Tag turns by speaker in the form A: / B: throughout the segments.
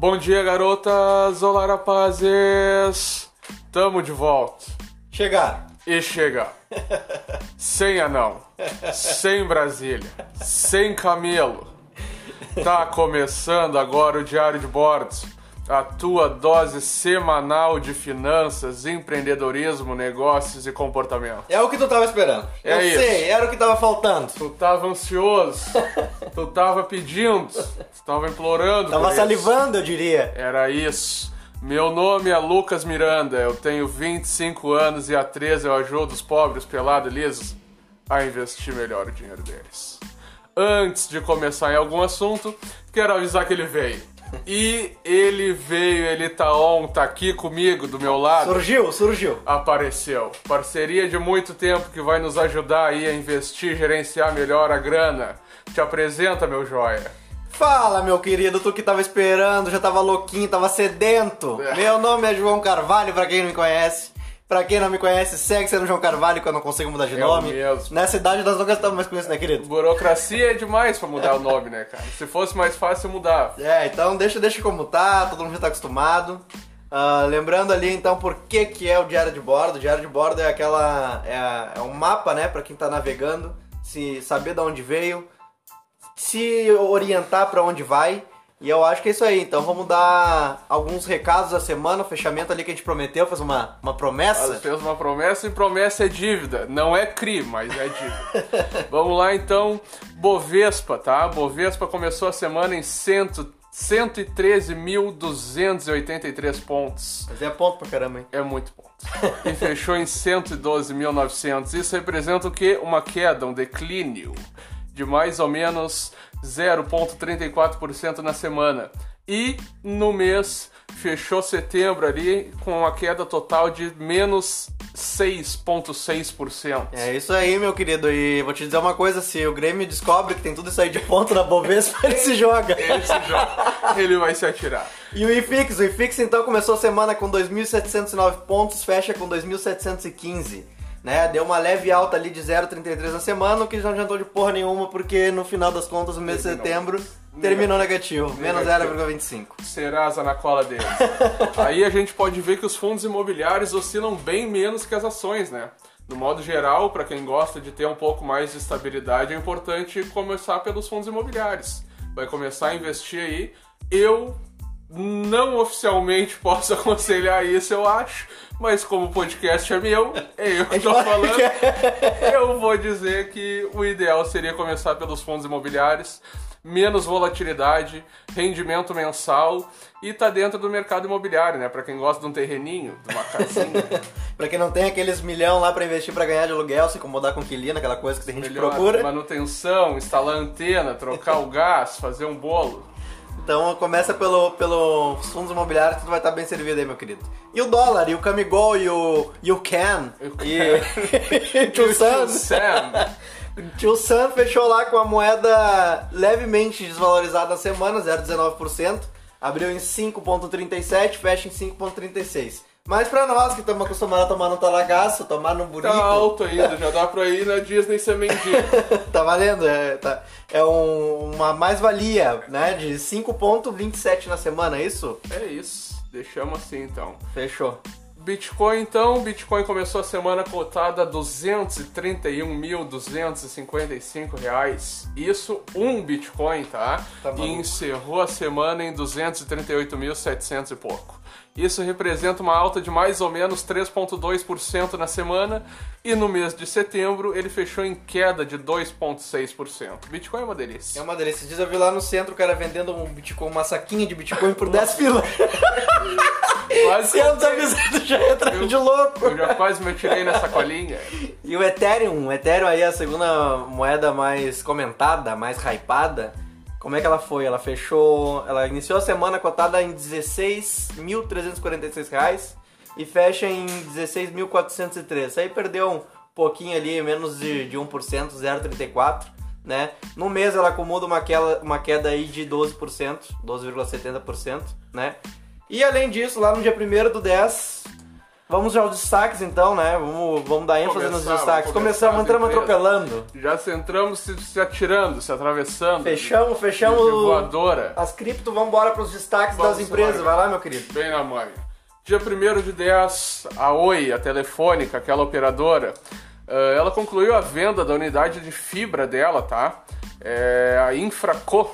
A: Bom dia, garotas! Olá, rapazes! Tamo de volta.
B: Chegar.
A: E chega. sem anão. Sem Brasília. Sem camelo. Tá começando agora o Diário de Bordo. A tua dose semanal de finanças, empreendedorismo, negócios e comportamento.
B: É o que tu tava esperando.
A: É
B: Eu
A: isso.
B: sei, era o que tava faltando.
A: Tu tava ansioso, tu tava pedindo, tu tava implorando.
B: Tava
A: por isso.
B: salivando, eu diria.
A: Era isso. Meu nome é Lucas Miranda, eu tenho 25 anos e há 13 eu ajudo os pobres pelados e lisos a investir melhor o dinheiro deles. Antes de começar em algum assunto, quero avisar que ele veio. E ele veio, ele tá on, tá aqui comigo, do meu lado.
B: Surgiu, surgiu.
A: Apareceu. Parceria de muito tempo que vai nos ajudar aí a investir, gerenciar melhor a grana. Te apresenta, meu joia.
B: Fala, meu querido, tu que tava esperando, já tava louquinho, tava sedento.
A: É.
B: Meu nome é João Carvalho, pra quem não me conhece. Pra quem não me conhece, segue sendo João Carvalho que eu não consigo mudar de
A: É o
B: nome.
A: mesmo.
B: Nessa idade nós nunca estamos mais com isso, né, querido?
A: Burocracia é demais pra mudar o nome, né, cara? Se fosse mais fácil, eu mudava.
B: É, então deixa, deixa como tá, todo mundo já tá acostumado. Ah, lembrando ali então por que, que é o diário de bordo. O diário de bordo é aquela. É, é um mapa, né, pra quem tá navegando, se saber de onde veio, se orientar pra onde vai. E eu acho que é isso aí. Então vamos dar alguns recados da semana, o fechamento ali que a gente prometeu, fez uma, uma promessa.
A: Ela fez uma promessa e promessa é dívida. Não é CRI, mas é dívida. Vamos lá então. Bovespa, tá? Bovespa começou a semana em 100 113.283 pontos.
B: Mas é ponto pra caramba, hein?
A: É muito ponto. E fechou em 112.900. Isso representa o quê? Uma queda, um declínio de mais ou menos 0,34% na semana. E no mês fechou setembro ali com uma queda total de menos 6,6%.
B: É isso aí, meu querido. E vou te dizer uma coisa: se o Grêmio descobre que tem tudo isso aí de ponto na Bovespa, ele se joga.
A: Esse jogo, ele vai se atirar.
B: E o IFIX, o IFIX então começou a semana com 2.709 pontos, fecha com 2.715. Né? Deu uma leve alta ali de 0,33 na semana, o que não adiantou de porra nenhuma, porque no final das contas o mês de setembro terminou negativo, menos
A: Negativo.
B: 0,25.
A: Serasa na cola deles. Aí a gente pode ver que os fundos imobiliários oscilam bem menos que as ações, né? No modo geral, para quem gosta de ter um pouco mais de estabilidade, é importante começar pelos fundos imobiliários. Vai começar a investir aí. Eu não oficialmente posso aconselhar isso, eu acho, mas como o podcast é meu, é eu que tô falando. Eu vou dizer que o ideal seria começar pelos fundos imobiliários, menos volatilidade, rendimento mensal e tá dentro do mercado imobiliário, né? Pra quem gosta de um terreninho, de uma casinha,
B: pra quem não tem aqueles milhão lá pra investir pra ganhar de aluguel, se incomodar com inquilino, aquela coisa que a gente
A: melhor
B: procura.
A: manutenção, instalar antena, trocar o gás, fazer um bolo.
B: Então começa pelo, pelos fundos imobiliários que tu vai estar bem servido aí, meu querido. E o dólar, e o Camigol, e o, e o Can,
A: E o
B: e Sam. Tio Sam fechou lá com a moeda levemente desvalorizada na semana, 0,19%. Abriu em 5,37, fecha em 5,36. Mas pra nós que estamos acostumados a tomar no talagaço, tomar no burico,
A: Tá alto ainda, já dá pra ir na Disney ser mendigo.
B: tá valendo. É, tá- é um- uma mais-valia, né? De 5,27 na semana, é isso?
A: É isso, deixamos assim então.
B: Fechou.
A: Bitcoin então, Bitcoin começou a semana cotada a 231.255 reais. Isso um Bitcoin, tá?
B: Tá
A: e encerrou a semana em 238.700 e pouco. Isso representa uma alta de mais ou menos 3,2% na semana e no mês de setembro ele fechou em queda de 2,6%. Bitcoin é uma delícia.
B: É uma delícia. Dias eu vi lá no centro o cara vendendo um Bitcoin, uma saquinha de Bitcoin por 10 pila.
A: Quase
B: Se eu desavisado já entra de louco.
A: eu já quase me atirei nessa colinha.
B: E o Ethereum, o Ethereum aí é a segunda moeda mais comentada, mais hypada. Como é que ela foi? Ela fechou, ela iniciou a semana cotada em 16.346 reais e fecha em 16.403. Aí perdeu um pouquinho ali, menos de, de 1%, 0,34, né? No mês ela acumula uma queda, uma queda aí de 12%, 12,70%, né? E além disso, lá no dia 1 do 10, Vamos já aos destaques então, né? Vamos, vamos dar ênfase nos
A: Começar,
B: destaques.
A: vamos começar
B: Começamos, entramos atropelando.
A: Já se entramos se, se atirando, se atravessando.
B: Fechamos,
A: De
B: fechamos
A: voadora.
B: as cripto, vamos embora pros destaques
A: Vamos
B: das empresas.
A: embora.
B: Vai lá, meu querido.
A: Bem na mãe. Dia 1 de 10, a Oi, a telefônica, aquela operadora, eh, ela concluiu a venda da unidade de fibra dela, tá? É, a Infraco,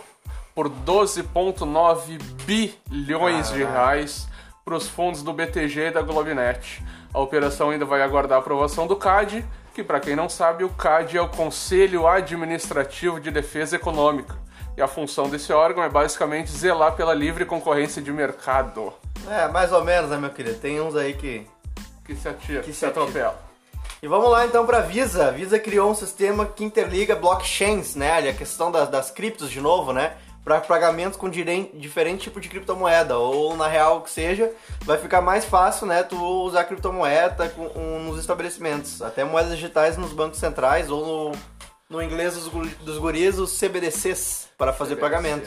A: por 12,9 bilhões de reais para os fundos do BTG e da Globinet. A operação ainda vai aguardar a aprovação do CAD, que para quem não sabe, o CAD é o Conselho Administrativo de Defesa Econômica. E a função desse órgão é basicamente zelar pela livre concorrência de mercado.
B: É, mais ou menos, né, meu querido? Tem uns aí que.
A: Que se atira, que
B: se
A: se atropela.
B: E vamos lá então para a Visa. A Visa criou um sistema que interliga blockchains, né? Ali a questão das, das criptos de novo, né? Para pagamentos com diferente tipo de criptomoeda, ou na real que seja, vai ficar mais fácil, né? Tu usar criptomoeda com, um, nos estabelecimentos, até moedas digitais nos bancos centrais ou no, no inglês dos, gu- dos guris, os CBDCs, para fazer
A: CBDCs,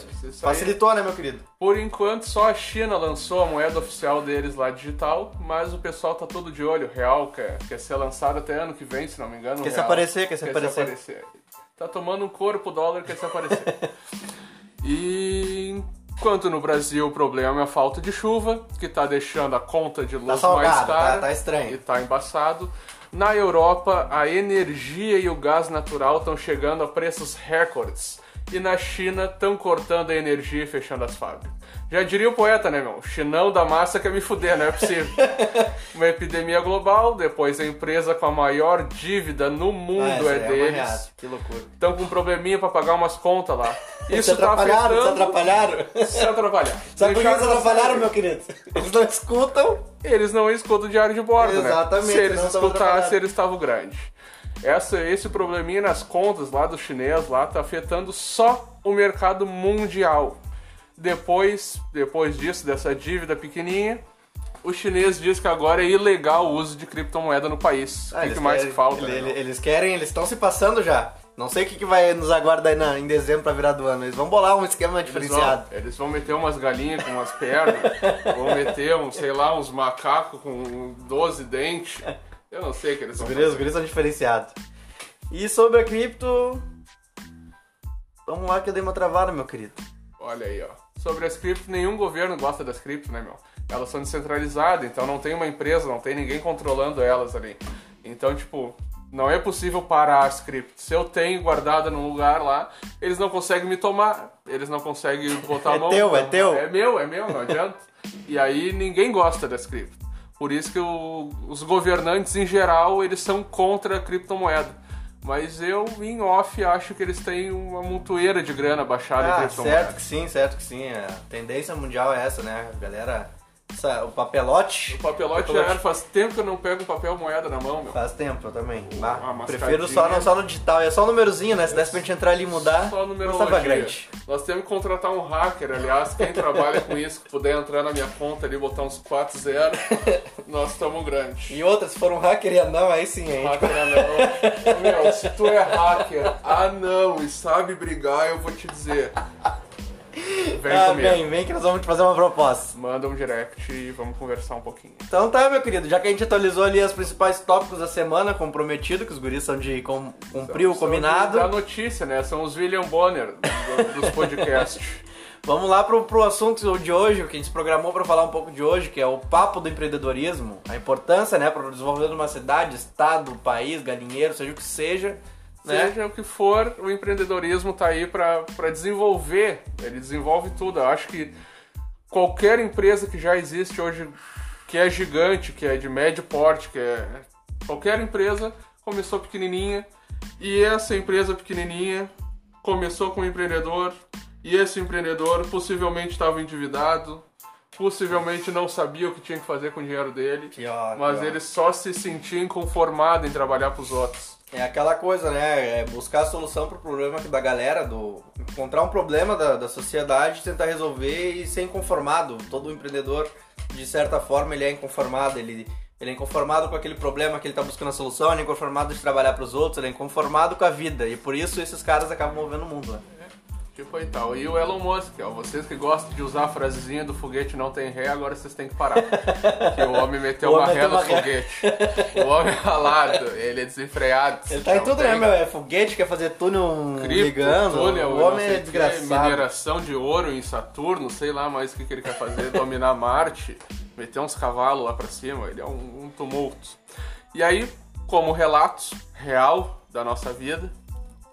B: pagamento. Facilitou, né, meu querido?
A: Por enquanto, só a China lançou a moeda oficial deles lá digital, mas o pessoal tá todo de olho. Real quer, quer ser lançado até ano que vem, se não me engano.
B: Quer se aparecer, quer se aparecer.
A: Tá tomando um corpo, dólar quer se aparecer. e enquanto no Brasil o problema é a falta de chuva, que tá deixando a conta de luz
B: Tá salgado,
A: mais cara.
B: tá- tá estranho.
A: E tá embaçado. Na Europa, a energia e o gás natural estão chegando a preços recordes. E na China, estão cortando a energia e fechando as fábricas. Já diria o poeta, né, meu? Chinão da massa quer me fuder, não é possível. Uma epidemia global, depois a empresa com a maior dívida no mundo
B: Ah,
A: é
B: uma
A: deles.
B: Que loucura.
A: Estão com um probleminha pra pagar umas contas lá.
B: se
A: Isso tá
B: atrapalharam, se
A: afetando...
B: atrapalharam.
A: Se atrapalhar.
B: Sabe por que eles atrapalharam, meu querido? Eles não escutam.
A: Eles não escutam o diário de bordo,
B: Exatamente,
A: né? Se eles escutassem, eles estavam grandes. Essa, esse probleminha nas contas lá do chinês lá tá afetando só o mercado mundial. Depois, depois disso, dessa dívida pequenininha, o chinês diz que agora é ilegal o uso de criptomoeda no país.
B: Ah,
A: o que,
B: eles
A: que mais
B: querem-
A: que falta?
B: ele-
A: né,
B: eles querem, eles estão se passando já. Não sei o que, que vai nos aguardar em dezembro pra virar do ano. Eles vão bolar um esquema
A: Eles
B: diferenciado.
A: vão, eles vão meter umas galinhas com umas pernas, vão meter, um, sei lá, uns macacos com 12 dentes. Eu não sei o que eles
B: Os guris, os guris são diferenciados. E sobre a cripto. Vamos lá que eu dei uma travada, meu querido.
A: Olha aí, ó. Sobre as criptos, nenhum governo gosta das criptos, né, meu? Elas são descentralizadas, então não tem uma empresa, não tem ninguém controlando elas ali. Então, tipo, não é possível parar as criptos. Se eu tenho guardada num lugar lá, eles não conseguem me tomar, eles não conseguem botar
B: É
A: a mão.
B: teu, é teu.
A: É meu, é meu, não adianta. E aí ninguém gosta das criptos. Por isso que o- os governantes em geral, eles são contra a criptomoeda. Mas eu, em off, acho que eles têm uma montoeira de grana baixada em
B: Ah,
A: criptomoeda.
B: certo que sim, certo que sim. A tendência mundial é essa, né? A galera. O papelote.
A: O papelote já
B: Papelote.
A: era, faz tempo que eu não pego um papel moeda na mão, meu.
B: Faz tempo, eu também. Ah, prefiro só no, só no digital. É só o númerozinho, né? Se desse pra gente entrar ali e mudar,
A: Só numerologia.
B: tava grande.
A: Nós temos que contratar um hacker, aliás, quem trabalha com isso, que puder entrar na minha conta ali, botar uns 4 0 nós estamos grandes.
B: E outra, se for um hacker e não, aí sim, hein?
A: Hacker anão. Meu, se tu é hacker, anão e sabe brigar, eu vou te dizer. Vem
B: ah,
A: comigo.
B: vem, vem que nós vamos te fazer uma proposta.
A: Manda um direct e vamos conversar um pouquinho.
B: Então tá, meu querido, já que a gente atualizou ali os principais tópicos da semana, comprometido, que os guris são de com, cumprir o
A: São
B: combinado.
A: Da notícia, né? São os William Bonner do- dos podcasts.
B: Vamos lá pro, pro assunto de hoje, o que a gente se programou para falar um pouco de hoje, que é o papo do empreendedorismo, a importância, né, para o desenvolvimento de uma cidade, estado, país, galinheiro, seja o que seja, né?
A: Seja o que for, o empreendedorismo tá aí para desenvolver. Ele desenvolve tudo. Eu acho que qualquer empresa que já existe hoje, que é gigante, que é de médio porte, que é. Qualquer empresa começou pequenininha e essa empresa pequenininha começou com um empreendedor e esse empreendedor possivelmente estava endividado, possivelmente não sabia o que tinha que fazer com o dinheiro dele,
B: ó,
A: mas
B: ó.
A: ele só se sentia inconformado em trabalhar para os outros.
B: É aquela coisa, né? É buscar a solução pro problema da galera, do encontrar um problema da, da sociedade, tentar resolver e ser inconformado. Todo empreendedor, de certa forma, ele é inconformado, ele, ele é inconformado com aquele problema que ele tá buscando a solução, ele é inconformado de trabalhar pros outros, ele é inconformado com a vida. E por isso esses caras acabam movendo o mundo, né?
A: Tipo aí tal. E o Elon Musk, ó, vocês que gostam de usar a frasezinha do foguete não tem ré, agora vocês têm que parar. que o homem meteu
B: O
A: uma
B: homem
A: ré no
B: uma ré.
A: foguete. o homem é ralado, ele é desenfreado.
B: Ele tá em tudo, né, meu? É foguete, quer fazer túnel
A: Cripto,
B: ligando.
A: túnel,
B: o homem é
A: quê,
B: desgraçado.
A: mineração de ouro em Saturno, sei lá mais o que, que ele quer fazer, dominar Marte, meter uns cavalos lá pra cima, ele é um, um tumulto. E aí, como relato real da nossa vida,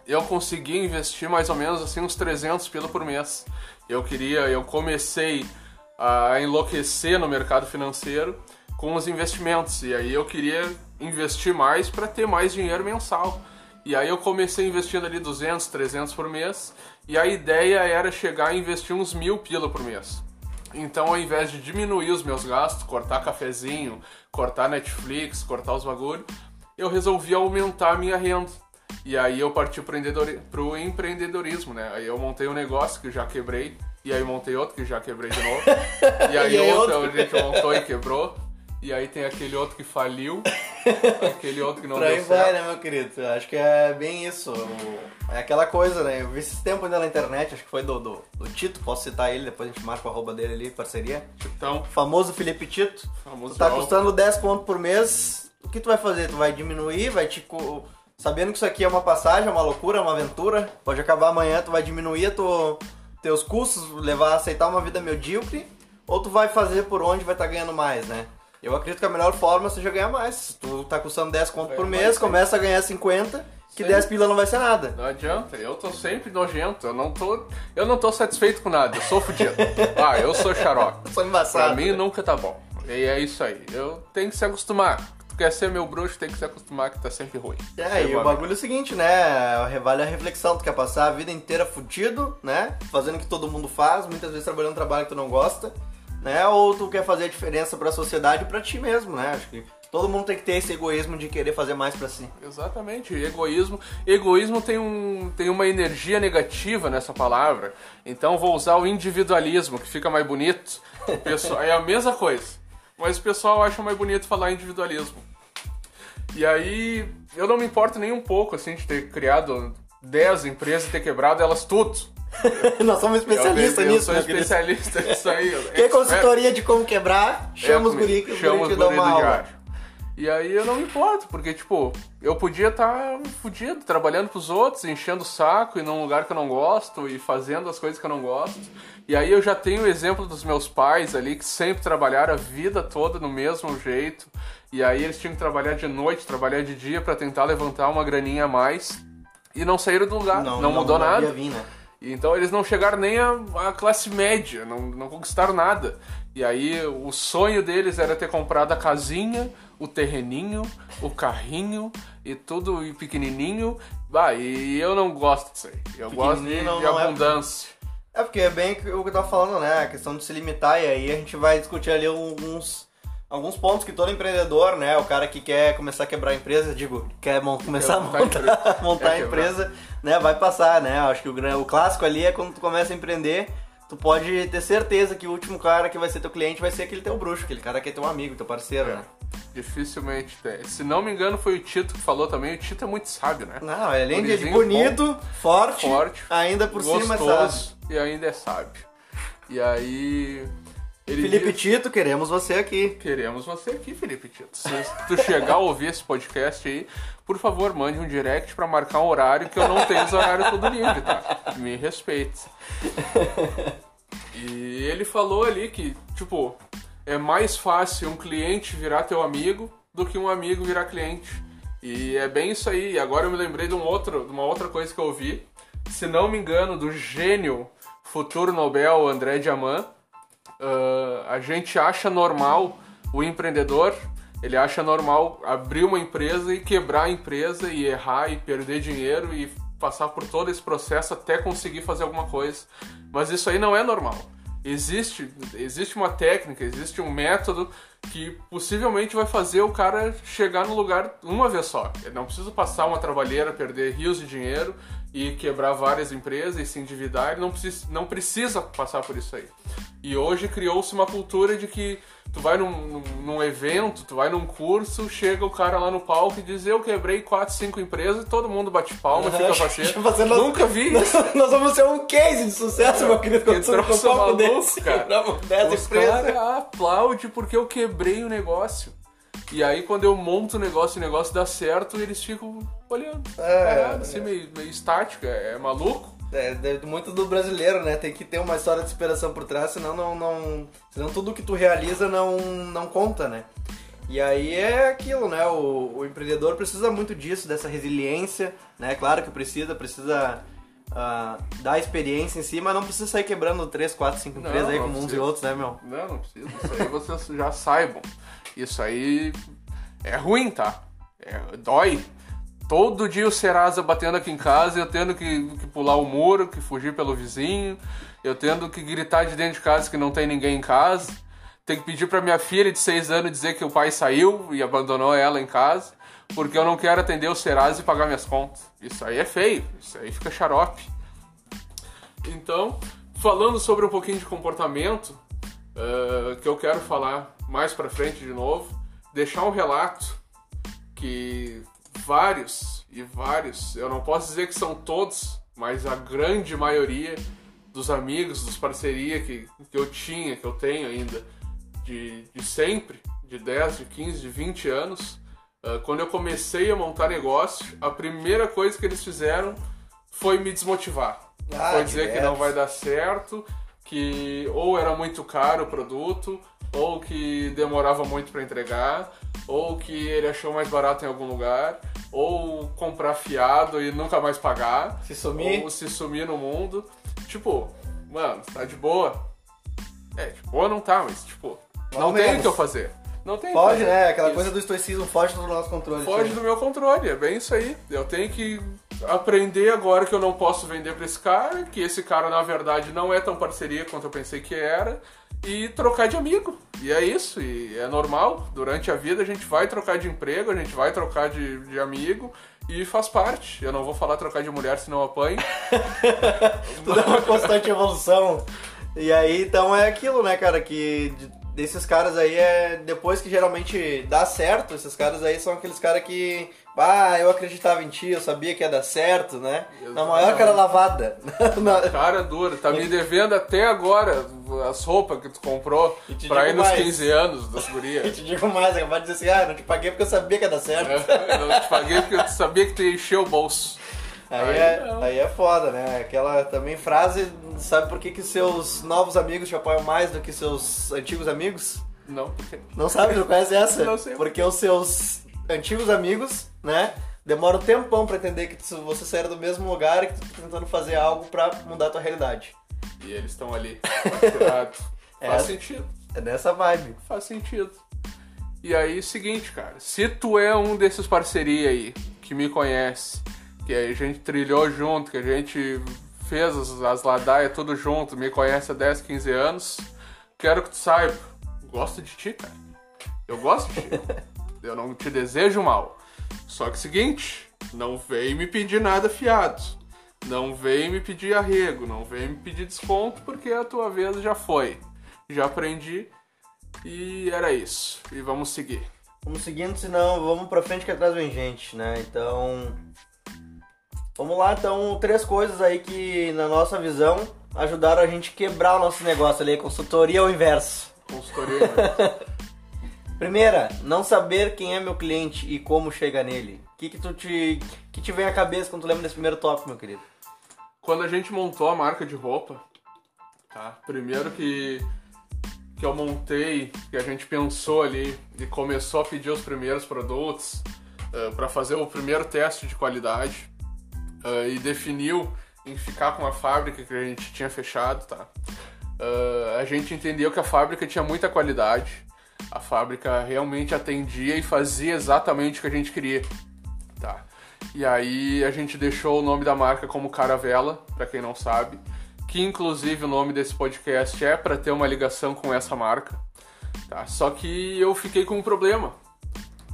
A: eu consegui investir mais ou menos assim uns 300 pila por mês. Eu queria, eu comecei a enlouquecer no mercado financeiro com os investimentos e aí eu queria investir mais para ter mais dinheiro mensal. E aí eu comecei investindo ali 200, 300 por mês e a ideia era chegar a investir uns mil pila por mês. Então, ao invés de diminuir os meus gastos, cortar cafezinho, cortar Netflix, cortar os bagulho, eu resolvi aumentar a minha renda. E aí eu parti pro, empreendedori- pro empreendedorismo, né? Aí eu montei um negócio que já quebrei, e aí montei outro que já quebrei de novo. E aí,
B: E
A: outro,
B: outro.
A: a gente montou e quebrou. E aí tem aquele outro que faliu, aquele outro que não
B: Por aí
A: deu
B: vai,
A: certo.
B: né, meu querido? Eu acho que é bem isso. É aquela coisa, né? Eu vi esses tempos ainda na internet, acho que foi do, do, do Tito, posso citar ele, depois a gente marca o arroba dele ali, parceria.
A: Então,
B: famoso Felipe Tito.
A: Famoso
B: Tu tá custando 10 pontos por mês, o que tu vai fazer? Tu vai diminuir, vai tipo. Sabendo que isso aqui é uma passagem, é uma loucura, é uma aventura, pode acabar amanhã, tu vai diminuir tu, teus custos, levar a aceitar uma vida medíocre, ou tu vai fazer por onde vai estar ganhando mais, né? Eu acredito que a melhor forma seja ganhar mais. Se tu tá custando 10 conto por mês,
A: mais,
B: começa a ganhar 50, que
A: Sim.
B: 10 pila não vai ser nada.
A: não adianta, eu tô sempre nojento, eu não tô, eu não tô satisfeito com nada, eu sou fudido. Ah, eu sou xarope.
B: Só
A: Pra
B: embaçado.
A: mim nunca tá bom. E é isso aí. Eu tenho que se acostumar. Tu quer ser meu bruxo, tem que se acostumar que tá sempre ruim.
B: É, e o bagulho é o seguinte, né? Vale a reflexão, tu quer passar a vida inteira fudido, né? Fazendo o que todo mundo faz, muitas vezes trabalhando um trabalho que tu não gosta, né? Ou tu quer fazer a diferença pra sociedade e pra ti mesmo, né? Acho que todo mundo tem que ter esse egoísmo de querer fazer mais pra si.
A: Exatamente, egoísmo. Egoísmo tem, um, tem uma energia negativa nessa palavra. Então vou usar o individualismo, que fica mais bonito. Pessoal, é a mesma coisa. Mas o pessoal acha mais bonito falar individualismo. E aí, eu não me importo nem um pouco, assim, de ter criado 10 empresas e ter quebrado elas tudo.
B: Nós somos especialistas
A: eu, eu
B: nisso,
A: sou
B: meu querido.
A: especialista nisso aí.
B: Quer consultoria de como quebrar? Chama
A: É,
B: os guri que
A: chama os guri
B: uma
A: do
B: aula.
A: E aí eu não me importo, porque, tipo, eu podia estar fudido, trabalhando pros outros, enchendo o saco e num lugar que eu não gosto e fazendo as coisas que eu não gosto. E aí eu já tenho o exemplo dos meus pais ali, que sempre trabalharam a vida toda no mesmo jeito. E aí eles tinham que trabalhar de noite, trabalhar de dia pra tentar levantar uma graninha a mais. E não saíram do lugar, não, mudou
B: não
A: nada.
B: vir, né?
A: Então eles não chegaram nem à, à classe média, não, não conquistaram nada. E aí o sonho deles era ter comprado a casinha, o terreninho, o carrinho e tudo e pequenininho. Bah, e eu não gosto disso aí. Eu gosto de,
B: não-
A: de
B: não é-
A: abundância.
B: É porque é bem o que eu tava falando, né? A questão de se limitar, e aí a gente vai discutir ali alguns, alguns pontos que todo empreendedor, né? O cara que quer começar a quebrar a empresa, digo, quer começar a
A: montar a
B: montar, a empresa, né? Vai passar, né? Acho que o, o clássico ali é quando tu começa a empreender, tu pode ter certeza que o último cara que vai ser teu cliente vai ser aquele teu bruxo, aquele cara que é teu amigo, teu parceiro, né?
A: Dificilmente tem. Se não me engano, foi o Tito que falou também. O Tito é muito sábio, né?
B: Não, além de
A: Gurizinho
B: bonito, forte,
A: Forte,
B: ainda por cima, sabe?
A: Gostoso e ainda é sábio. E aí. Ele
B: Felipe
A: diz-
B: Tito, queremos você aqui.
A: Queremos você aqui, Felipe Tito. Se tu chegar a ouvir esse podcast aí, por favor, mande um direct pra marcar um horário que eu não tenho os horários todo livre, tá? Me respeite. E ele falou ali que, tipo, é mais fácil um cliente virar teu amigo do que um amigo virar cliente. E é bem isso aí. E agora eu me lembrei de, um outro, de uma outra coisa que eu ouvi. Se não me engano, do gênio futuro Nobel André Diamant. Ah, a gente acha normal o empreendedor, ele acha normal abrir uma empresa e quebrar a empresa e errar e perder dinheiro e passar por todo esse processo até conseguir fazer alguma coisa. Mas isso aí não é normal. Existe, existe uma técnica, existe um método que possivelmente vai fazer o cara chegar no lugar uma vez só. Ele não precisa passar uma trabalheira, perder rios de dinheiro e quebrar várias empresas e se endividar, ele não precisa, não precisa passar por isso aí. E hoje criou-se uma cultura de que tu vai num, num, evento, tu vai num curso, chega o cara lá no palco e diz eu quebrei 4, 5 empresas e todo mundo bate palma, fica parceiro. Nunca vi isso.
B: Nós, vamos ser um case de sucesso, meu querido, com um
A: maluco, desse. cara. Os caras aplaudem porque eu quebrei o negócio. E aí quando eu monto o negócio e o negócio dá certo, eles ficam olhando. É, parado, assim, é. meio, meio estático, é, é maluco.
B: É, muito do brasileiro, né? Tem que ter uma história de inspiração por trás, senão não, não, senão tudo que tu realiza não, não conta, né? E aí é aquilo, né? O, o empreendedor precisa muito disso, dessa resiliência, né? Claro que precisa, precisa uh, dar experiência em si, mas não precisa sair quebrando 3, 4, 5 empresas aí como uns e outros, né, meu?
A: Não, não precisa. Isso aí vocês já saibam. Isso aí é ruim, tá? É, dói. Todo dia o Serasa batendo aqui em casa, eu tendo que, que, pular o muro, que fugir pelo vizinho, eu tendo que gritar de dentro de casa que não tem ninguém em casa, tenho que pedir para minha filha de 6 anos dizer que o pai saiu e abandonou ela em casa, porque eu não quero atender o Serasa e pagar minhas contas. Isso aí é feio, isso aí fica xarope. Então, falando sobre um pouquinho de comportamento, uh, que eu quero falar mais para frente de novo, deixar um relato que vários e vários, eu não posso dizer que são todos, mas a grande maioria dos amigos, dos parceria que, que eu tinha, que eu tenho ainda, de, de sempre, de 10, de 15, de 20 anos, uh, quando eu comecei a montar negócio, a primeira coisa que eles fizeram foi me desmotivar. Ah, foi dizer que, que não vai dar certo, que ou era muito caro o produto, ou que demorava muito para entregar, ou que ele achou mais barato em algum lugar, ou comprar fiado e nunca mais pagar,
B: se sumir,
A: ou se sumir no mundo. Tipo, mano, tá de boa. É, de boa não tá, mas tipo, não, tem o que eu fazer. Não tem
B: Foge, né? Aquela isso. coisa do estoicismo foge do nosso controle.
A: Foge do meu controle, é bem isso aí. Eu tenho que aprender agora que eu não posso vender pra esse cara, que esse cara na verdade não é tão parceria quanto eu pensei que era, e trocar de amigo. E é isso, e é normal. Durante a vida a gente vai trocar de emprego, a gente vai trocar de, de amigo e faz parte. Eu não vou falar trocar de mulher, senão apanho.
B: Tudo é uma constante evolução. E aí, então é aquilo, né, cara, que desses caras aí é depois que geralmente dá certo, esses caras aí são aqueles caras que, ah, eu acreditava em ti, eu sabia que ia dar certo, né? Na maior cara lavada.
A: cara dura, tá me devendo até agora as roupas que tu comprou pra ir nos mais. 15 anos das gurias.
B: e te digo mais, acabar de dizer assim, ah, não te paguei porque eu sabia que ia dar certo.
A: É, não te paguei porque eu sabia que tu ia encher o bolso.
B: Aí, aí, é, aí é foda, né? Aquela também frase, sabe por que, que seus novos amigos te apoiam mais do que seus antigos amigos?
A: Não.
B: Não sabe? Não conhece essa?
A: Não sei.
B: Porque os seus antigos amigos, né? Demora um tempão pra entender que você saiu do mesmo lugar e que tu tá tentando fazer algo pra mudar a tua realidade.
A: E eles estão ali. é, Faz sentido.
B: É nessa vibe.
A: Faz sentido. E aí, seguinte, cara. Se tu é um desses parceria aí, que me conhece, que a gente trilhou junto, que a gente fez as, as ladaias tudo junto, me conhece há 10, 15 anos. Quero que tu saiba, gosto de ti, cara. Eu gosto de ti. Eu não te desejo mal. Só que seguinte, não vem me pedir nada fiado. Não vem me pedir arrego, não vem me pedir desconto, porque a tua vez já foi. Já aprendi e era isso. E vamos seguir.
B: Vamos seguindo, senão vamos pra frente que atrás vem gente, né? Então, Vamos lá, então, três coisas aí que, na nossa visão, ajudaram a gente quebrar o nosso negócio ali, consultoria ao inverso.
A: Consultoria ao inverso.
B: Primeira, não saber quem é meu cliente e como chega nele. O que, que tu te, que te vem à cabeça quando tu lembra desse primeiro tópico, meu querido?
A: Quando a gente montou a marca de roupa, tá? Primeiro que, que eu montei, que a gente pensou ali e começou a pedir os primeiros produtos uh, eh, para fazer o primeiro teste de qualidade uh, e definiu em ficar com a fábrica que a gente tinha fechado, tá? Uh, a gente entendeu que a fábrica tinha muita qualidade, a fábrica realmente atendia e fazia exatamente o que a gente queria, tá? E aí a gente deixou o nome da marca como Caravela, para quem não sabe, que inclusive o nome desse podcast é para ter uma ligação com essa marca. Tá? Só que eu fiquei com um problema.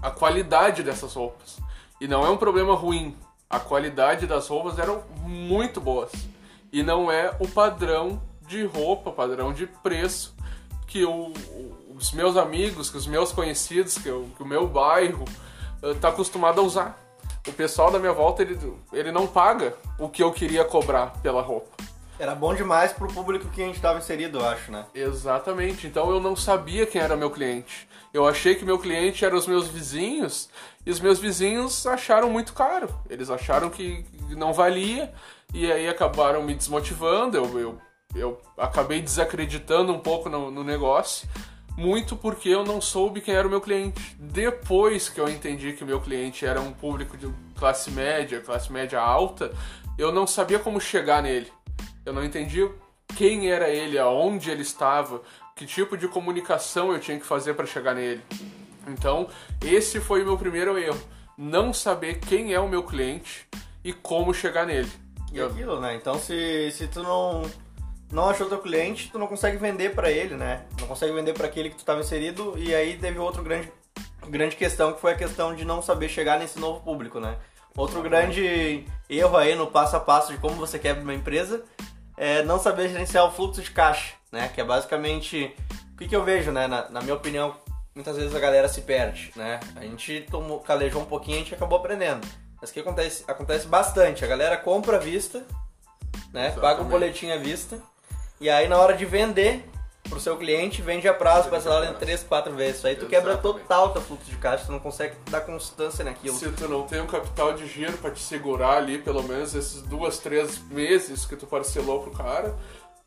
A: A qualidade dessas roupas. E não é um problema ruim. A qualidade das roupas eram muito boas. E não é o padrão de roupa, padrão de preço que o, os meus amigos, que os meus conhecidos, que, o, que o meu bairro está acostumado a usar. O pessoal da minha volta, ele, ele não paga o que eu queria cobrar pela roupa.
B: Era bom demais pro público que a gente estava inserido, eu acho, né?
A: Exatamente. Então eu não sabia quem era meu cliente. Eu achei que meu cliente eram os meus vizinhos e os meus vizinhos acharam muito caro. Eles acharam que não valia e aí acabaram me desmotivando. Eu, eu, eu acabei desacreditando um pouco no, no negócio muito porque eu não soube quem era o meu cliente. Depois que eu entendi que o meu cliente era um público de classe média, classe média alta, eu não sabia como chegar nele. Eu não entendia quem era ele, aonde ele estava, que tipo de comunicação eu tinha que fazer para chegar nele. Então, esse foi o meu primeiro erro, não saber quem é o meu cliente e como chegar nele.
B: E aquilo, né? Então, se, se tu não não achou teu cliente, tu não consegue vender para ele, né? Não consegue vender para aquele que tu estava inserido e aí teve outro grande grande questão que foi a questão de não saber chegar nesse novo público, né? Outro grande erro aí no passo a passo de como você quebra uma empresa é não saber gerenciar o fluxo de caixa, né? Que é basicamente o que, que eu vejo, né? Na, na, minha opinião, muitas vezes a galera se perde, né? A gente tomou, calejou um pouquinho, a gente acabou aprendendo. Mas o que acontece? Acontece bastante. A galera compra à vista, né? Exatamente. Paga o boletim à vista e aí na hora de vender pro seu cliente, vende a prazo, parcelado em 3, 4 vezes. Aí tu quebra total teu fluxo de caixa, tu não consegue dar constância naquilo.
A: Se tu não tem um capital de giro para te segurar ali, pelo menos esses duas, três meses que tu parcelou pro cara,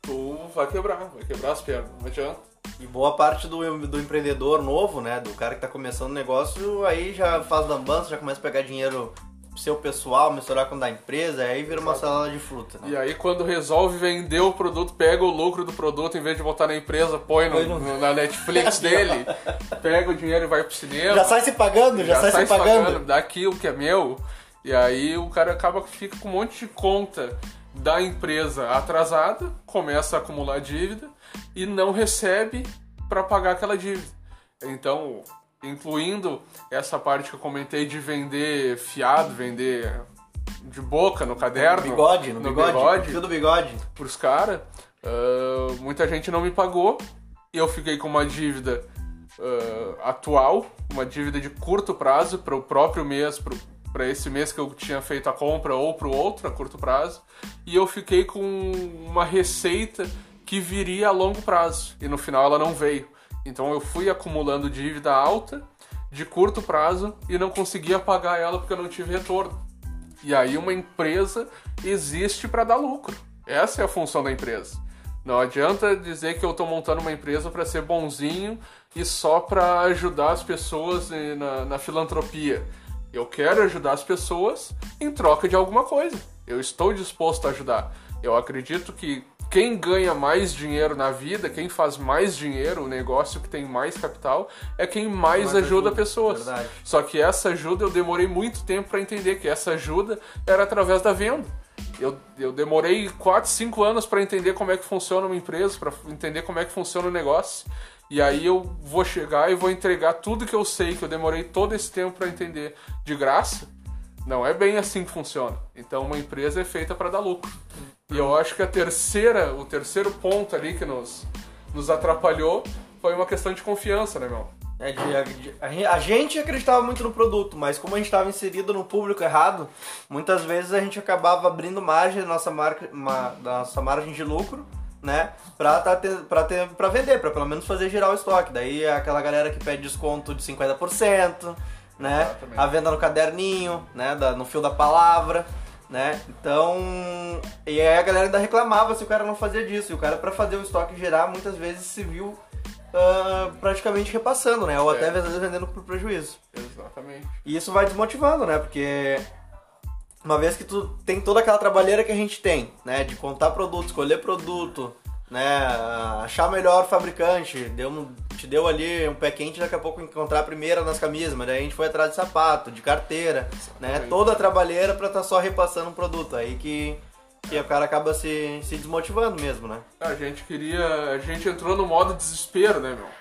A: tu vai quebrar, vai quebrar as pernas, não adianta.
B: E boa parte do, do empreendedor novo, né, do cara que tá começando o negócio, aí já faz lambança, já começa a pegar dinheiro seu pessoal, misturar com da empresa, aí vira uma salada de fruta. Né?
A: E aí quando resolve vender o produto, pega o lucro do produto, em vez de botar na empresa, põe no, no... na Netflix dele, pega o dinheiro e vai pro cinema.
B: Já sai se pagando, já, já sai, sai, se pagando. pagando.
A: Dá aquilo que é meu. E aí o cara acaba que fica com um monte de conta da empresa atrasada, começa a acumular dívida e não recebe para pagar aquela dívida. Então, incluindo essa parte que eu comentei de vender fiado, vender de boca no caderno.
B: No bigode, no, no bigode, bigode. Fio do bigode.
A: Pros caras. Uh, muita gente não me pagou. E eu fiquei com uma dívida uh, atual, uma dívida de curto prazo para o próprio mês, para esse mês que eu tinha feito a compra ou para o outro a curto prazo. E eu fiquei com uma receita que viria a longo prazo. E no final ela não veio. Então eu fui acumulando dívida alta de curto prazo e não conseguia pagar ela porque eu não tive retorno. E aí uma empresa existe para dar lucro. Essa é a função da empresa. Não adianta dizer que eu estou montando uma empresa para ser bonzinho e só para ajudar as pessoas na, na filantropia. Eu quero ajudar as pessoas em troca de alguma coisa. Eu estou disposto a ajudar. Eu acredito que quem ganha mais dinheiro na vida, quem faz mais dinheiro, o negócio que tem mais capital, é quem mais ajuda, ajuda, pessoas. Verdade. Só que essa ajuda eu demorei muito tempo para entender que essa ajuda era através da venda. Eu, eu demorei 4, 5 anos para entender como é que funciona uma empresa, para entender como é que funciona o negócio. E aí eu vou chegar e vou entregar tudo que eu sei, que eu demorei todo esse tempo para entender de graça. Não é bem assim que funciona. Então uma empresa é feita para dar lucro. E eu acho que a terceira, o terceiro ponto ali que nos, nos atrapalhou foi uma questão de confiança, né, meu?
B: É, de, a, a, gente acreditava muito no produto, mas como a gente estava inserido no público errado, muitas vezes a gente acabava abrindo margem da nossa, marca, uma, da nossa margem de lucro, né? Pra, tá, pra, ter, pra vender, pra pelo menos fazer girar o estoque. Daí é aquela galera que pede desconto de 50%, né? Exatamente. A venda no caderninho, né? Da, no fio da palavra né? Então, e aí a galera ainda reclamava se o cara não fazia disso. E o cara, para fazer o estoque gerar, muitas vezes se viu uh, praticamente repassando, né? Ou é. até às vezes vendendo por prejuízo.
A: Exatamente.
B: E isso vai desmotivando, né? Porque uma vez que tu tem toda aquela trabalheira que a gente tem, né? De contar produto, escolher produto, né? Achar melhor fabricante, deu, te deu ali um pé quente, daqui a pouco encontrar a primeira nas camisas, mas daí a gente foi atrás de sapato, de carteira, né? Toda a trabalheira para estar tá só repassando um produto. Aí que, que o cara acaba se, se desmotivando mesmo, né?
A: A gente queria. A gente entrou no modo desespero, né, meu?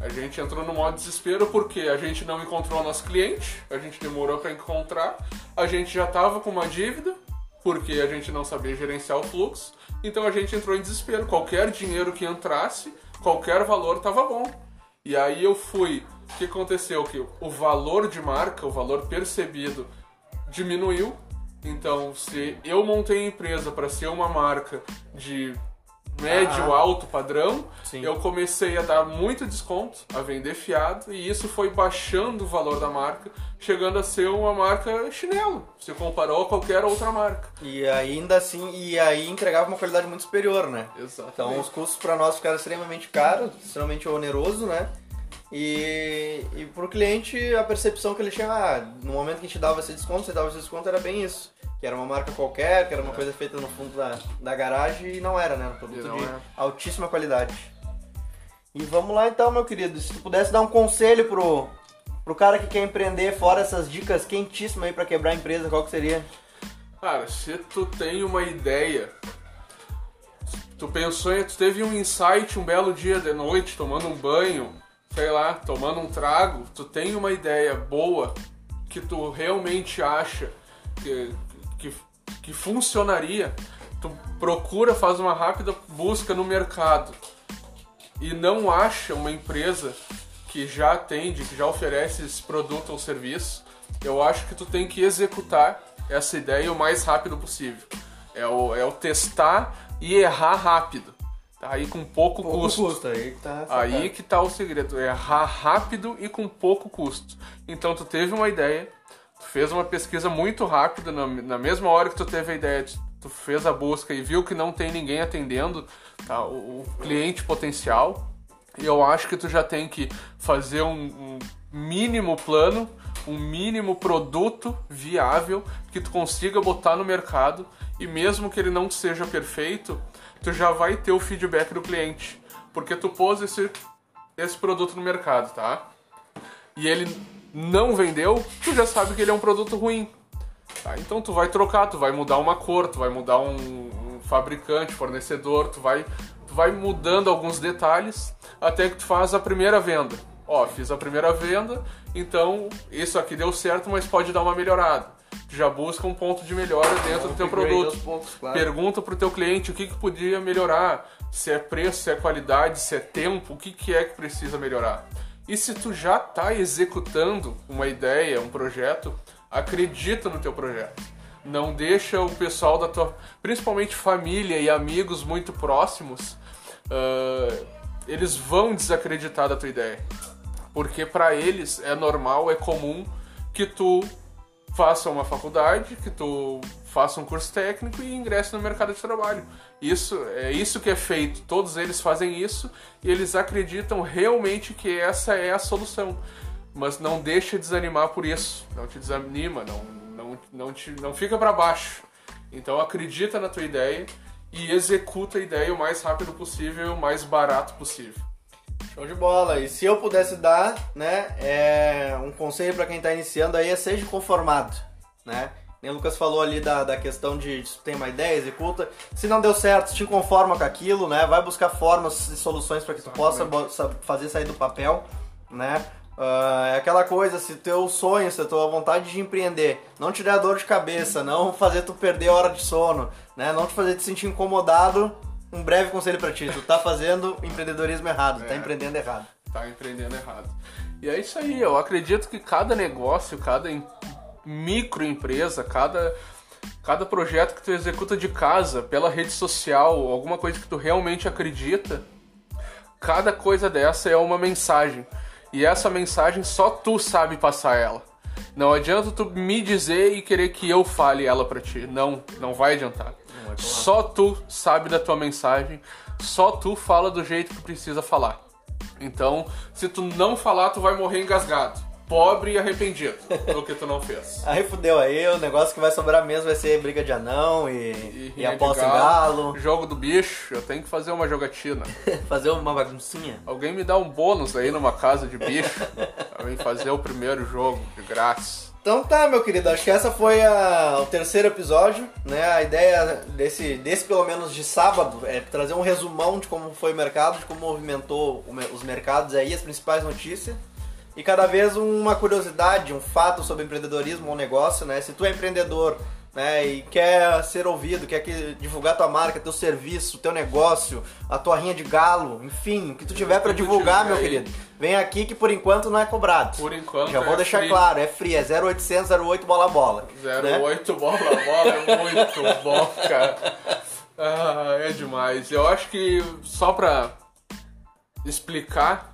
A: A gente entrou no modo desespero porque a gente não encontrou nosso cliente, a gente demorou para encontrar, a gente já estava com uma dívida, porque a gente não sabia gerenciar o fluxo, então a gente entrou em desespero. Qualquer dinheiro que entrasse, qualquer valor estava bom. E aí eu fui. O que aconteceu? Que o valor de marca, o valor percebido, diminuiu. Então, se eu montei a empresa para ser uma marca de médio,
B: Ah.
A: alto padrão,
B: Sim.
A: eu comecei a dar muito desconto, a vender fiado, e isso foi baixando o valor da marca, chegando a ser uma marca chinelo, se comparou a qualquer outra marca.
B: E ainda assim, e aí entregava uma qualidade muito superior, né?
A: Exatamente.
B: Então os custos para nós ficaram extremamente caros, extremamente oneroso, né? E, e pro cliente a percepção que ele tinha, ah, no momento que a gente dava esse desconto, você dava esse desconto, era bem isso. Que era uma marca qualquer, que era uma coisa feita no fundo da, da garagem e não era, né? Um produto de
A: era.
B: altíssima qualidade. E vamos lá então, meu querido. Se tu pudesse dar um conselho pro, pro cara que quer empreender, fora essas dicas quentíssimas aí pra quebrar a empresa, qual que seria?
A: Cara, se tu tem uma ideia, tu pensou, em- tu teve um insight um belo dia de noite, tomando um banho, sei lá, tomando um trago, tu tem uma ideia boa que tu realmente acha que, que, que funcionaria, tu procura, faz uma rápida busca no mercado e não acha uma empresa que já atende, que já oferece esse produto ou serviço, eu acho que tu tem que executar essa ideia o mais rápido possível. É o, é o testar e errar rápido. Tá aí com pouco, custo.
B: aí que tá
A: Aí que tá o segredo, é errar rápido e com pouco custo. Então tu teve uma ideia, tu fez uma pesquisa muito rápida, na, na mesma hora que tu teve a ideia, tu- tu fez a busca e viu que não tem ninguém atendendo tá, o, o cliente potencial. E eu acho que tu já tem que fazer um, um mínimo plano, um mínimo produto viável que tu consiga botar no mercado e mesmo que ele não seja perfeito, tu já vai ter o feedback do cliente, porque tu pôs esse, esse produto no mercado, tá? E ele não vendeu, tu já sabe que ele é um produto ruim. Tá? Então tu vai trocar, tu vai mudar uma cor, tu vai mudar um, um fabricante, fornecedor, tu vai, tu vai mudando alguns detalhes até que tu faz a primeira venda. Ó, fiz a primeira venda, então isso aqui deu certo, mas pode dar uma melhorada. Tu já busca um ponto de melhora dentro do teu produto. Pergunta pro teu cliente o que, que podia melhorar, se é preço, se é qualidade, se é tempo, o que, que é que precisa melhorar. E se tu já está executando uma ideia, um projeto, acredita no teu projeto. Não deixa o pessoal da tua, principalmente família e amigos muito próximos, ah, eles vão desacreditar da tua ideia. Porque para eles é normal, é comum que tu faça uma faculdade, que tu faça um curso técnico e ingresse no mercado de trabalho. Isso é isso que é feito. Todos eles fazem isso e eles acreditam realmente que essa é a solução. Mas não deixa desanimar por isso. Não te desanima, não não não te não fica para baixo. Então acredita na tua ideia e executa a ideia o mais rápido possível o mais barato possível.
B: Show de bola. E se eu pudesse dar, né, é, um conselho para quem tá iniciando aí é seja conformado, né? Nem o Lucas falou ali da, da questão de tu tem uma ideia, executa. Se não deu certo, te conforma com aquilo, né? Vai buscar formas e soluções para que tu possa fazer sair do papel, né? Ah, é aquela coisa, se teu sonho, se a tua vontade de empreender não te der dor de cabeça, não fazer tu perder hora de sono, né? Não te fazer te sentir incomodado, um breve conselho pra ti, tu tá fazendo empreendedorismo errado, tá
A: É.
B: empreendendo errado.
A: tá empreendendo errado. E é isso aí, eu acredito que cada negócio, cada em- microempresa, cada, cada projeto que tu executa de casa, pela rede social, alguma coisa que tu realmente acredita, cada coisa dessa é uma mensagem. E essa mensagem só tu sabe passar ela. Não adianta tu me dizer e querer que eu fale ela pra ti. Não, não vai adiantar. Só tu sabe da tua mensagem, só tu fala do jeito que precisa falar. Então, se tu não falar, tu vai morrer engasgado. Pobre e arrependido do que tu não fez.
B: Aí fudeu aí, o negócio que vai sobrar mesmo vai ser briga de anão e, e,
A: de
B: aposta em galo,
A: Jogo do bicho, eu tenho que fazer uma jogatina.
B: fazer uma baguncinha.
A: Alguém me dá um bônus aí numa casa de bicho pra mim fazer o primeiro jogo de graça.
B: Então tá, meu querido, acho que essa foi a, o terceiro episódio, né? A ideia desse, desse, pelo menos de sábado, é trazer um resumão de como foi o mercado, de como movimentou os mercados aí, as principais notícias. E cada vez uma curiosidade, um fato sobre empreendedorismo ou negócio, né? Se tu é empreendedor né, e quer ser ouvido, quer que, divulgar tua marca, teu serviço, teu negócio, a tua rinha de galo, enfim, o que tu tiver para divulgar, meu querido, vem aqui que por enquanto não é cobrado.
A: Por enquanto
B: Já vou
A: é
B: deixar
A: free.
B: claro, é free, é 0800 08 bola bola.
A: 08 né? bola bola é muito bom, cara. Ah, é demais. Eu acho que só pra explicar,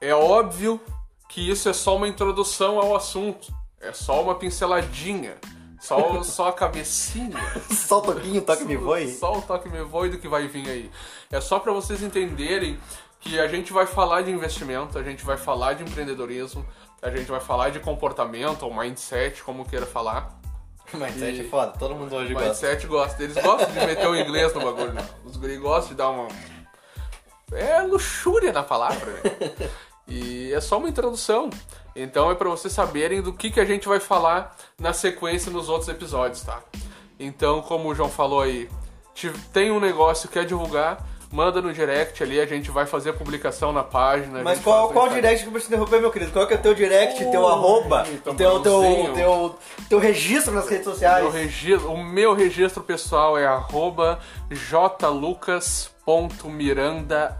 A: é óbvio que isso é só uma introdução ao assunto. É só uma pinceladinha. Só, só a cabecinha.
B: só o toquinho, toque me voe.
A: Só o toque me voe do que vai vir aí. É só para vocês entenderem que a gente vai falar de investimento, a gente vai falar de empreendedorismo, a gente vai falar de comportamento ou mindset, como queira falar.
B: Mindset e... é foda, todo mundo hoje
A: mindset
B: gosta.
A: Mindset gosta. Eles gostam de meter o inglês no bagulho, né? Os guri gostam de dar uma. É luxúria na palavra, né? E é só uma introdução. Então é para vocês saberem do que, que a gente vai falar na sequência nos outros episódios, tá? Então, como o João falou aí, tem um negócio que quer divulgar, manda no direct ali, a gente vai fazer a publicação na página.
B: Mas qual, qual direct que eu preciso interromper, meu querido? Qual que é o teu direct, teu arroba, então, teu, teu, teu, teu registro nas redes sociais?
A: Meu registro, o meu registro pessoal é arroba jlucas.miranda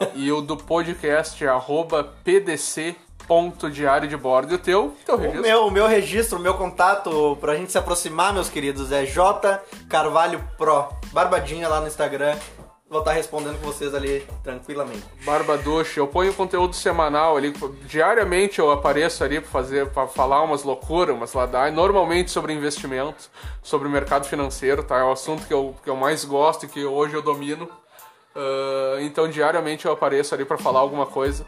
A: e o do podcast é arroba pdc ponto diário de bordo. E o teu, teu registro?
B: O meu, o meu registro, o meu contato pra gente se aproximar, meus queridos, é J Carvalho Pro. Barbadinha lá no Instagram. Vou estar respondendo com vocês ali tranquilamente.
A: Barbaducha, eu ponho conteúdo semanal ali, diariamente eu apareço ali para fazer, para falar umas loucuras, umas ladai, normalmente sobre investimento, sobre o mercado financeiro, tá? É o assunto que eu, que eu mais gosto e que hoje eu domino. Uh, então diariamente eu apareço ali para falar alguma coisa.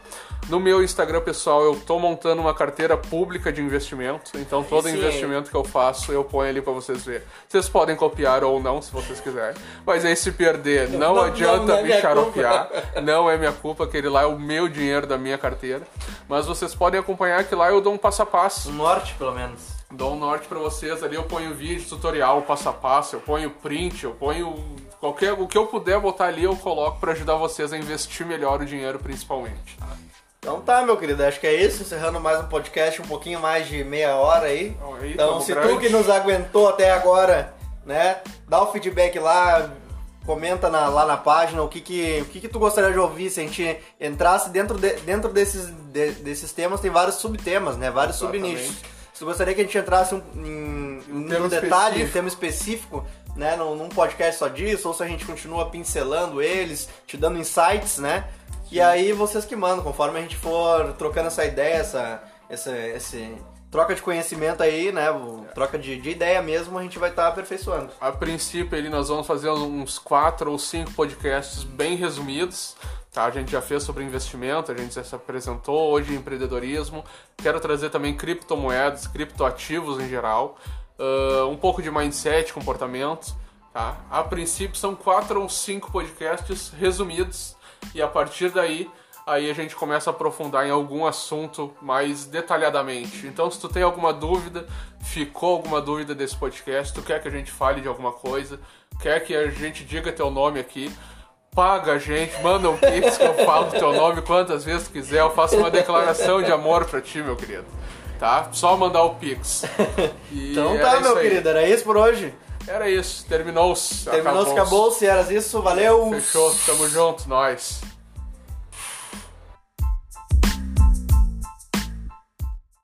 A: No meu Instagram pessoal eu tô montando uma carteira pública de investimento, então todo investimento que eu faço eu ponho ali para vocês ver. Vocês podem copiar ou não, se vocês quiserem. Mas aí se perder, não, não adianta não, não é me xaropear. Não é minha culpa, aquele lá é o meu dinheiro da minha carteira. Mas vocês podem acompanhar que lá eu dou um passo a passo.
B: Um norte, pelo menos
A: dou um norte para vocês ali, eu ponho vídeo, tutorial, passo a passo, eu ponho print, eu ponho qualquer o que eu puder botar ali, eu coloco para ajudar vocês a investir melhor o dinheiro principalmente. Tá?
B: Então tá, meu querido, acho que é isso, encerrando mais um podcast um pouquinho mais de meia hora aí. aí então, se grande. tu que nos aguentou até agora, né, dá o feedback lá, comenta na, lá na página o que que, o que que tu gostaria de ouvir se a gente entrasse dentro, de, dentro desses, de, desses temas, tem vários subtemas, né, vários subnichos. Se gostaria que a gente entrasse um, em, um no detalhe, específico. um tema específico, né, num, num, podcast só disso, ou se a gente continua pincelando eles, te dando insights, né? Sim. E aí vocês que mandam, conforme a gente for trocando essa ideia, essa, essa, esse troca de conhecimento aí, né? Troca de, de ideia mesmo, a gente vai estar tá aperfeiçoando.
A: A princípio, ali nós vamos fazer uns quatro ou cinco podcasts bem resumidos. Tá, a gente já fez sobre investimento, a gente já se apresentou hoje em empreendedorismo. Quero trazer também criptomoedas, criptoativos em geral, uh, um pouco de mindset, comportamento. Tá? A princípio são quatro ou cinco podcasts resumidos e a partir daí aí a gente começa a aprofundar em algum assunto mais detalhadamente. Então, se tu tem alguma dúvida, ficou alguma dúvida desse podcast, tu quer que a gente fale de alguma coisa, quer que a gente diga teu nome aqui, paga a gente, manda um pix que eu falo teu nome quantas vezes tu quiser, eu faço uma declaração de amor pra ti, meu querido. Tá? Só mandar o pix.
B: E então tá, meu querido, era isso por hoje?
A: Era isso, terminou-se.
B: Terminou-se, acabou-se, era isso, valeu.
A: Fechou, tamo junto, nós.